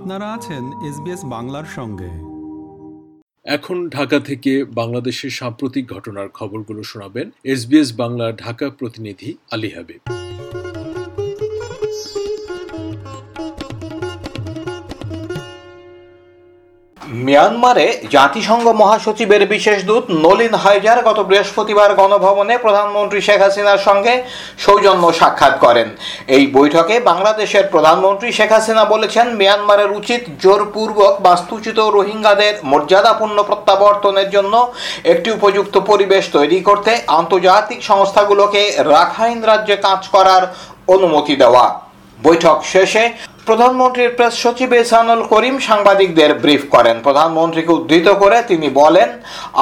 আপনারা আছেন এসবিএস বাংলার সঙ্গে। এখন ঢাকা থেকে বাংলাদেশের সাম্প্রতিক ঘটনার খবরগুলো শোনাবেন এসবিএস বাংলার ঢাকা প্রতিনিধি আলী হাবিব। মিয়ানমারে জাতিসংঘ মহাসচিবের বিশেষ দূত নলিন হাইজার গত বৃহস্পতিবার গণভবনে প্রধানমন্ত্রী শেখ হাসিনার সঙ্গে সৌজন্য সাক্ষাৎ করেন। এই বৈঠকে বাংলাদেশের প্রধানমন্ত্রী শেখ হাসিনা বলেছেন, মিয়ানমারের উচিত জোরপূর্বক বাস্তুচ্যুত রোহিঙ্গাদের মর্যাদাপূর্ণ প্রত্যাবর্তনের জন্য একটি উপযুক্ত পরিবেশ তৈরি করতে আন্তর্জাতিক সংস্থাগুলোকে রাখাইন রাজ্যে কাজ করার অনুমতি দেওয়া। বৈঠক শেষে প্রধানমন্ত্রীর প্রেস সচিব এসানুল করিম সাংবাদিকদের ব্রিফ করেন। প্রধানমন্ত্রীকে উদ্ধৃত করে তিনি বলেন,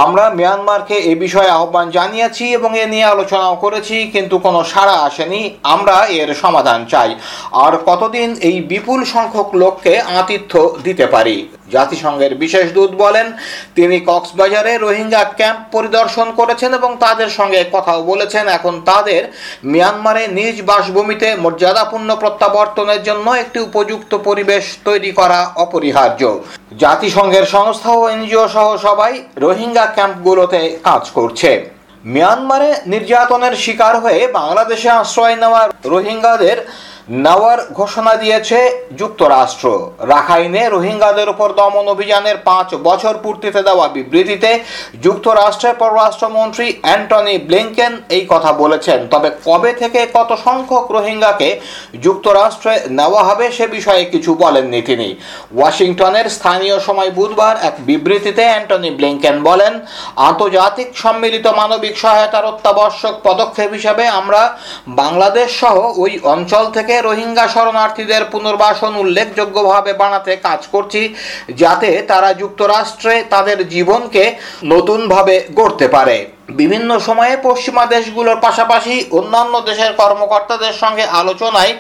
আমরা মিয়ানমারকে এ বিষয়ে আহ্বান জানিয়েছি এবং এ নিয়ে আলোচনাও করেছি, কিন্তু কোনো সাড়া আসেনি। আমরা এর সমাধান চাই। আর কতদিন এই বিপুল সংখ্যক লোককে আতিথ্য দিতে পারি? জাতিসংঘের বিশেষ দূত বলেন, তিনি কক্সবাজারে রোহিঙ্গা ক্যাম্প পরিদর্শন করেছেন এবং তাদের সঙ্গে কথাও বলেছেন। এখন তাদের মিয়ানমারে নিজ বাসভূমিতে মর্যাদাপূর্ণ প্রত্যাবর্তনের জন্য একটি উপযুক্ত পরিবেশ তৈরি করা অপরিহার্য। জাতিসংঘের সংস্থা ও এনজিও সহ সবাই রোহিঙ্গা ক্যাম্পগুলোতে কাজ করছে। মিয়ানমারে নির্যাতনের শিকার হয়ে বাংলাদেশে আশ্রয় নেওয়া রোহিঙ্গাদের নেওয়ার ঘোষণা দিয়েছে যুক্তরাষ্ট্র। রাখাইনে রোহিঙ্গাদের উপর দমন অভিযানের পাঁচ বছর পূর্তিতে দেওয়া বিবৃতিতে যুক্তরাষ্ট্রের পররাষ্ট্রমন্ত্রী অ্যান্টনি ব্লিংকেন এই কথা বলেছেন। তবে কবে থেকে কত সংখ্যক রোহিঙ্গাকে যুক্তরাষ্ট্রে নেওয়া হবে সে বিষয়ে কিছু বলেননি তিনি। ওয়াশিংটনের স্থানীয় সময় বুধবার এক বিবৃতিতে অ্যান্টনি ব্লিংকেন বলেন, আন্তর্জাতিক সম্মিলিত মানবিক সহায়তার অত্যাবশ্যক পদক্ষেপ হিসাবে আমরা বাংলাদেশ সহ ওই অঞ্চল থেকে রোহিঙ্গা শরণার্থীদের পুনর্বাসন উল্লেখযোগ্যভাবে বানাতে কাজ করছি যাতে তারা যুক্তরাষ্ট্রে তাদের জীবনকে নতুনভাবে গড়তে পারে। বিভিন্ন সময়ে পশ্চিমা দেশগুলোর পাশাপাশি অন্যান্য দেশের কর্মকর্তাদের সঙ্গে আলোচনায়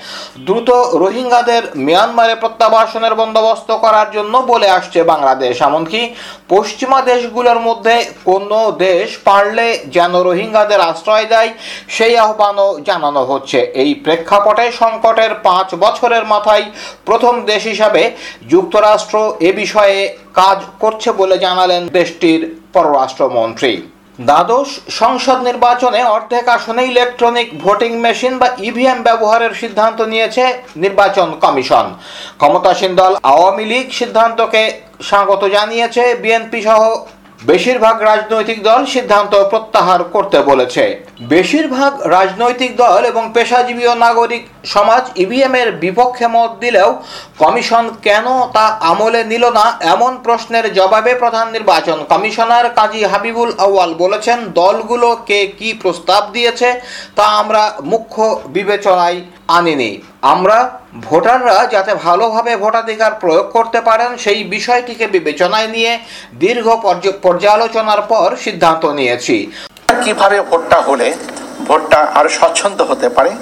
দ্রুত রোহিঙ্গাদের মিয়ানমারে প্রত্যাবাসনের বন্দোবস্ত করার জন্য বলে আসছে বাংলাদেশ। এমনকি পশ্চিমা দেশগুলোর মধ্যে কোনো দেশ পারলে যেন রোহিঙ্গাদের আশ্রয় দেয়, সেই আহ্বানও জানানো হচ্ছে। এই প্রেক্ষাপটে সংকটের পাঁচ বছরের মাথায় প্রথম দেশ হিসাবে যুক্তরাষ্ট্র এ বিষয়ে কাজ করছে বলে জানালেন দেশটির পররাষ্ট্রমন্ত্রী। দ্বাদশ সংসদ নির্বাচনে অর্ধেক আসনে ইলেকট্রনিক ভোটিং মেশিন বা ইভিএম ব্যবহারের সিদ্ধান্ত নিয়েছে নির্বাচন কমিশন। ক্ষমতাসীন দল আওয়ামী লীগ সিদ্ধান্তকে স্বাগত জানিয়েছে বিএনপি সহ বেশিরভাগ রাজনৈতিক দল সিদ্ধান্ত প্রত্যাহার করতে বলেছে। বেশিরভাগ রাজনৈতিক দল এবং পেশাজীবী ও নাগরিক সমাজ ইভিএম এর বিপক্ষে মত দিলেও কমিশন কেন তা আমলে নিল না এমন প্রশ্নের জবাবে প্রধান নির্বাচন কমিশনার কাজী হাবিবুল আউয়াল বলেছেন, দলগুলো কে কি প্রস্তাব দিয়েছে তা আমরা মুখ্য বিবেচনায় আনিনি। আমরা ভোটাররা যাতে ভালোভাবে ভোটাধিকার প্রয়োগ করতে পারেন, সেই বিষয়টিকে বিবেচনায় নিয়ে দীর্ঘ পর্যালোচনার পর সিদ্ধান্ত নিয়েছি। কীভাবে ভোটটা হলে ভোটটা আরও স্বচ্ছন্দ হতে পারে,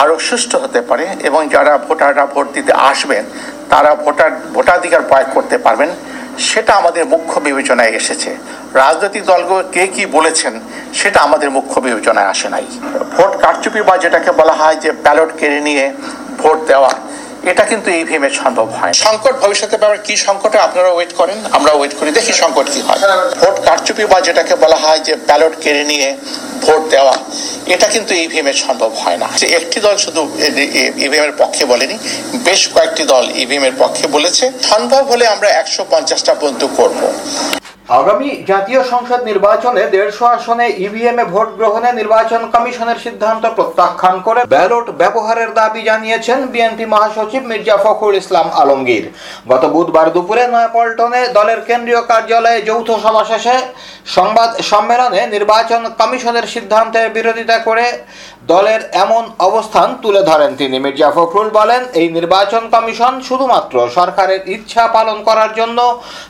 আরও সুস্থ হতে পারে, এবং যারা ভোটাররা ভোট দিতে আসবেন, তারা ভোটার ভোটাধিকার প্রয়োগ করতে পারবেন সেটা আমাদের মুখ্য বিবেচনায় এসেছে। রাজনৈতিক দলগুলো কে কি বলেছেন, সেটা আমাদের মুখ্য বিবেচনায় আসে নাই। ভোট কারচুপি বা যেটাকে বলা হয় যে ব্যালট কেড়ে নিয়ে ভোট দেওয়া, এটা কিন্তু ইভিএম এর সম্ভব হয় সংকট ভবিষ্যতে ব্যাপারে কি সংকটে আপনারা ওয়েট করেন? আমরা ওয়েট করি, দেখি সংকট কি হয়। ভোট কারচুপি বা যেটাকে বলা হয় যে ব্যালট কেড়ে নিয়ে ভোট দেওয়া, এটা কিন্তু ইভিএম এর সম্ভব হয় না। যে একটি দল শুধু ইভিএম এর পক্ষে বলেনি, বেশ কয়েকটি দল ইভিএম এর পক্ষে বলেছে। সম্ভব হলে আমরা একশো পঞ্চাশটা পর্যন্ত করব। আগামী জাতীয় সংসদ নির্বাচনে দেড়শো আসনে ইভিএম এ ভোট গ্রহণে নির্বাচন কমিশনের সিদ্ধান্ত প্রত্যাখ্যান করে ব্যালট ব্যবহারের দাবি জানিয়েছেন বিএনপি মহাসচিব মির্জা ফখরুল ইসলাম আলমগীর। গত বুধবার দুপুরে নয়াপল্টনে দলের কেন্দ্রীয় কার্যালয়ে যৌথ সভা শেষে সংবাদ সম্মেলনে নির্বাচন কমিশনের সিদ্ধান্তের বিরোধিতা করে দলের এমন অবস্থান তুলে ধরেন তিনি। মির্জা ফখরুল বলেন, এই নির্বাচন কমিশন শুধুমাত্র সরকারের ইচ্ছা পালন করার জন্য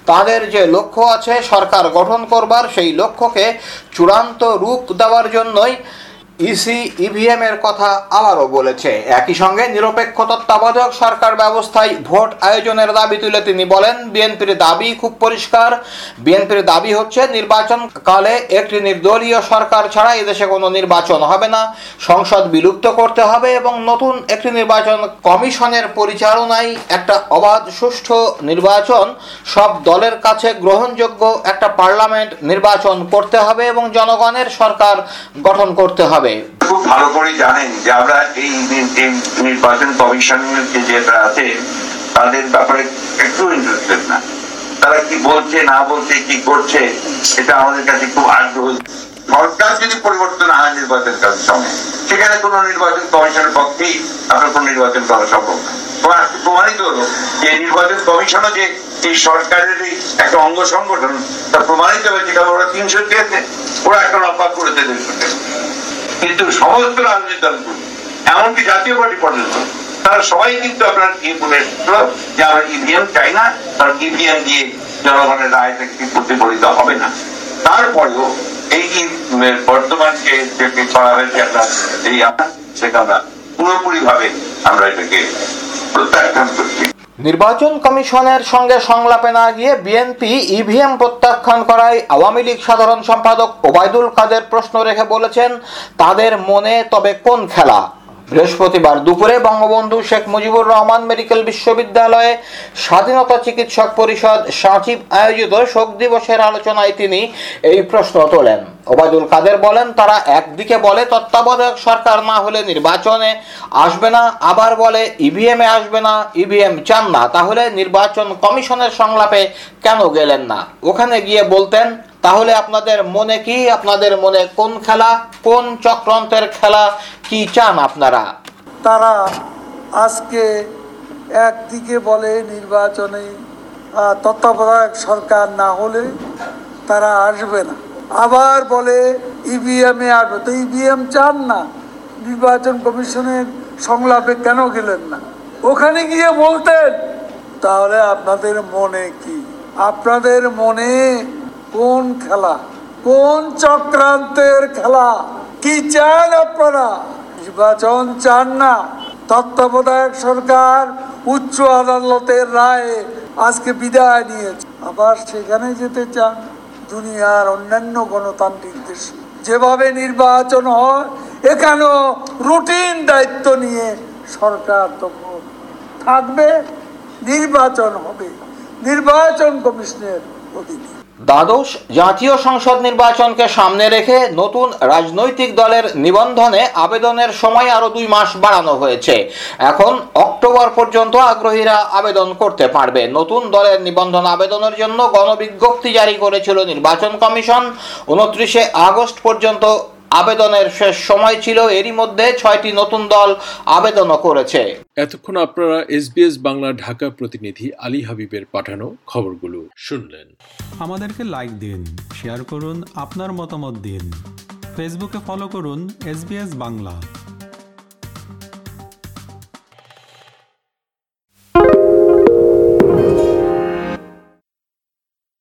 তাদের যে লক্ষ্য আছে সরকার গঠন করবার, সেই লক্ষ্যকে চূড়ান্ত রূপ দেওয়ার জন্যই ইসি ইভিএম এর কথা আবারও বলেছে। একই সঙ্গে নিরপেক্ষ তত্ত্বাবধায়ক সরকার ব্যবস্থায় ভোট আয়োজনের দাবি তুলে তিনি বলেন, বিএনপির দাবি খুব পরিষ্কার। বিএনপির দাবি হচ্ছে নির্বাচন কালে একটি নির্দলীয় সরকার ছাড়া এদেশে কোনো নির্বাচন হবে না। সংসদ বিলুপ্ত করতে হবে এবং নতুন একটি নির্বাচন কমিশনের পরিচালনায় একটা অবাধ, সুষ্ঠু নির্বাচন সব দলের কাছে গ্রহণযোগ্য একটা পার্লামেন্ট নির্বাচন করতে হবে এবং জনগণের সরকার গঠন করতে হবে। খুব ভালো করে জানেন যে আমরা এই নির্বাচন কমিশনের যেটা আছে, তাদের ব্যাপারে একটু ইন্টারেস্টেড না। তারা কি বলছে, না বলছে, কি করছে, এটা আমাদের কাছে খুব আগ্রহ। সরকার যদি পরিবর্তন হয় নির্বাচন সঙ্গে, সেখানে কোনো নির্বাচন কমিশনের পক্ষেই আপনার কোনো নির্বাচন করা সম্ভব প্রমাণিত হলো যে নির্বাচন কমিশনও যে এই সরকারের একটা অঙ্গ সংগঠন, তা প্রমাণিত হয়েছে কারণ ওরা তিনশো চেয়েছে ওরা একটা লম্বা করেছে দেড়শো কিন্তু সমস্ত রাজনৈতিক দলগুলো এমনকি জাতীয় পার্টি পর্যন্ত তারা সবাই কিন্তু আপনার ইয়ে বলে এসেছিল যে আমরা ইভিএম চাই না কারণ ইভিএম দিয়ে জনগণের রায়টা কি প্রতিফলিত হবে না। তারপরেও এই উম, বর্তমান যে করা হয়েছে আমরা এই সেটা আমরা পুরোপুরি ভাবে আমরা এটাকে প্রত্যাখ্যান করছি। নির্বাচন কমিশনের সঙ্গে সংলাপে না গিয়ে বিএনপি ইভিএম প্রত্যাখ্যান করায় আওয়ামী লীগ সাধারণ সম্পাদক ওবায়দুল কাদের প্রশ্ন রেখে বলেছেন, তাদের মনে তবে কোন খেলা? বৃহস্পতিবার দুপুরে বঙ্গবন্ধু শেখ মুজিবুর রহমান মেডিকেল বিশ্ববিদ্যালয়ে স্বাধীনতা চিকিৎসক পরিষদ সচিব আয়োজিত শোক দিবসের আলোচনায় তিনি এই প্রশ্ন তোলেন। ওবায়দুল কাদের বলেন, তারা একদিকে বলে তত্ত্বাবধায়ক সরকার না হলে নির্বাচনে আসবে না, আবার বলে ইভিএম এ আসবে না ইভিএম চান না, তাহলে নির্বাচন কমিশনের সংলাপে কেন গেলেন না? ওখানে গিয়ে বলতেন তাহলে আপনাদের মনে কি? আপনাদের মনে কোন খেলা? কোন চক্রান্তের খেলা? কি চান আপনারা? তারা আজকে একদিকে বলে নির্বাচনে তত্ত্বাবধায়ক সরকার না হলে তারা আসবে না। আবার বলে ইভিএমে আসবে। তো ইভিএম চান না? নির্বাচন কমিশনের সংলাপে কেন গেলেন না? ওখানে গিয়ে বলতেন, তাহলে আপনাদের মনে কি? আপনাদের মনে কোন খেলা? কোন চক্রান্তের খেলা? কি চান আপনারা? নির্বাচন চান না। তত্ত্বাবধায়ক সরকার উচ্চ আদালতের রায়ে আজকে বিদায় নিয়েছে। আবার সেখানে যেতে চান দুনিয়ার অন্যান্য গণতান্ত্রিক দেশ। যেভাবে নির্বাচন হয়, এখানেও রুটিন দায়িত্ব নিয়ে সরকার তখন থাকবে। নির্বাচন হবে। নির্বাচন কমিশনের অধীনে। দ্বাদশ জাতীয় সংসদ নির্বাচনকে সামনে রেখে নতুন রাজনৈতিক দলের নিবন্ধনে আবেদনের সময় আরও দুই মাস বাড়ানো হয়েছে। এখন অক্টোবর পর্যন্ত আগ্রহীরা আবেদন করতে পারবে। নতুন দলের নিবন্ধন আবেদনের জন্য গণবিজ্ঞপ্তি জারি করেছিল নির্বাচন কমিশন। উনত্রিশে আগস্ট পর্যন্ত আবেদনের শেষ সময় ছিল এরই মধ্যে ছয়টি নতুন দল আবেদনও করেছে। এতক্ষণ আপনারা এসবিএস বাংলা ঢাকা প্রতিনিধি আলী হাবিবের পাঠানো খবরগুলো শুনলেন। আমাদেরকে লাইক দিন শেয়ার করুন আপনার মতামত দিন। ফেসবুকে ফলো করুন এস বাংলা।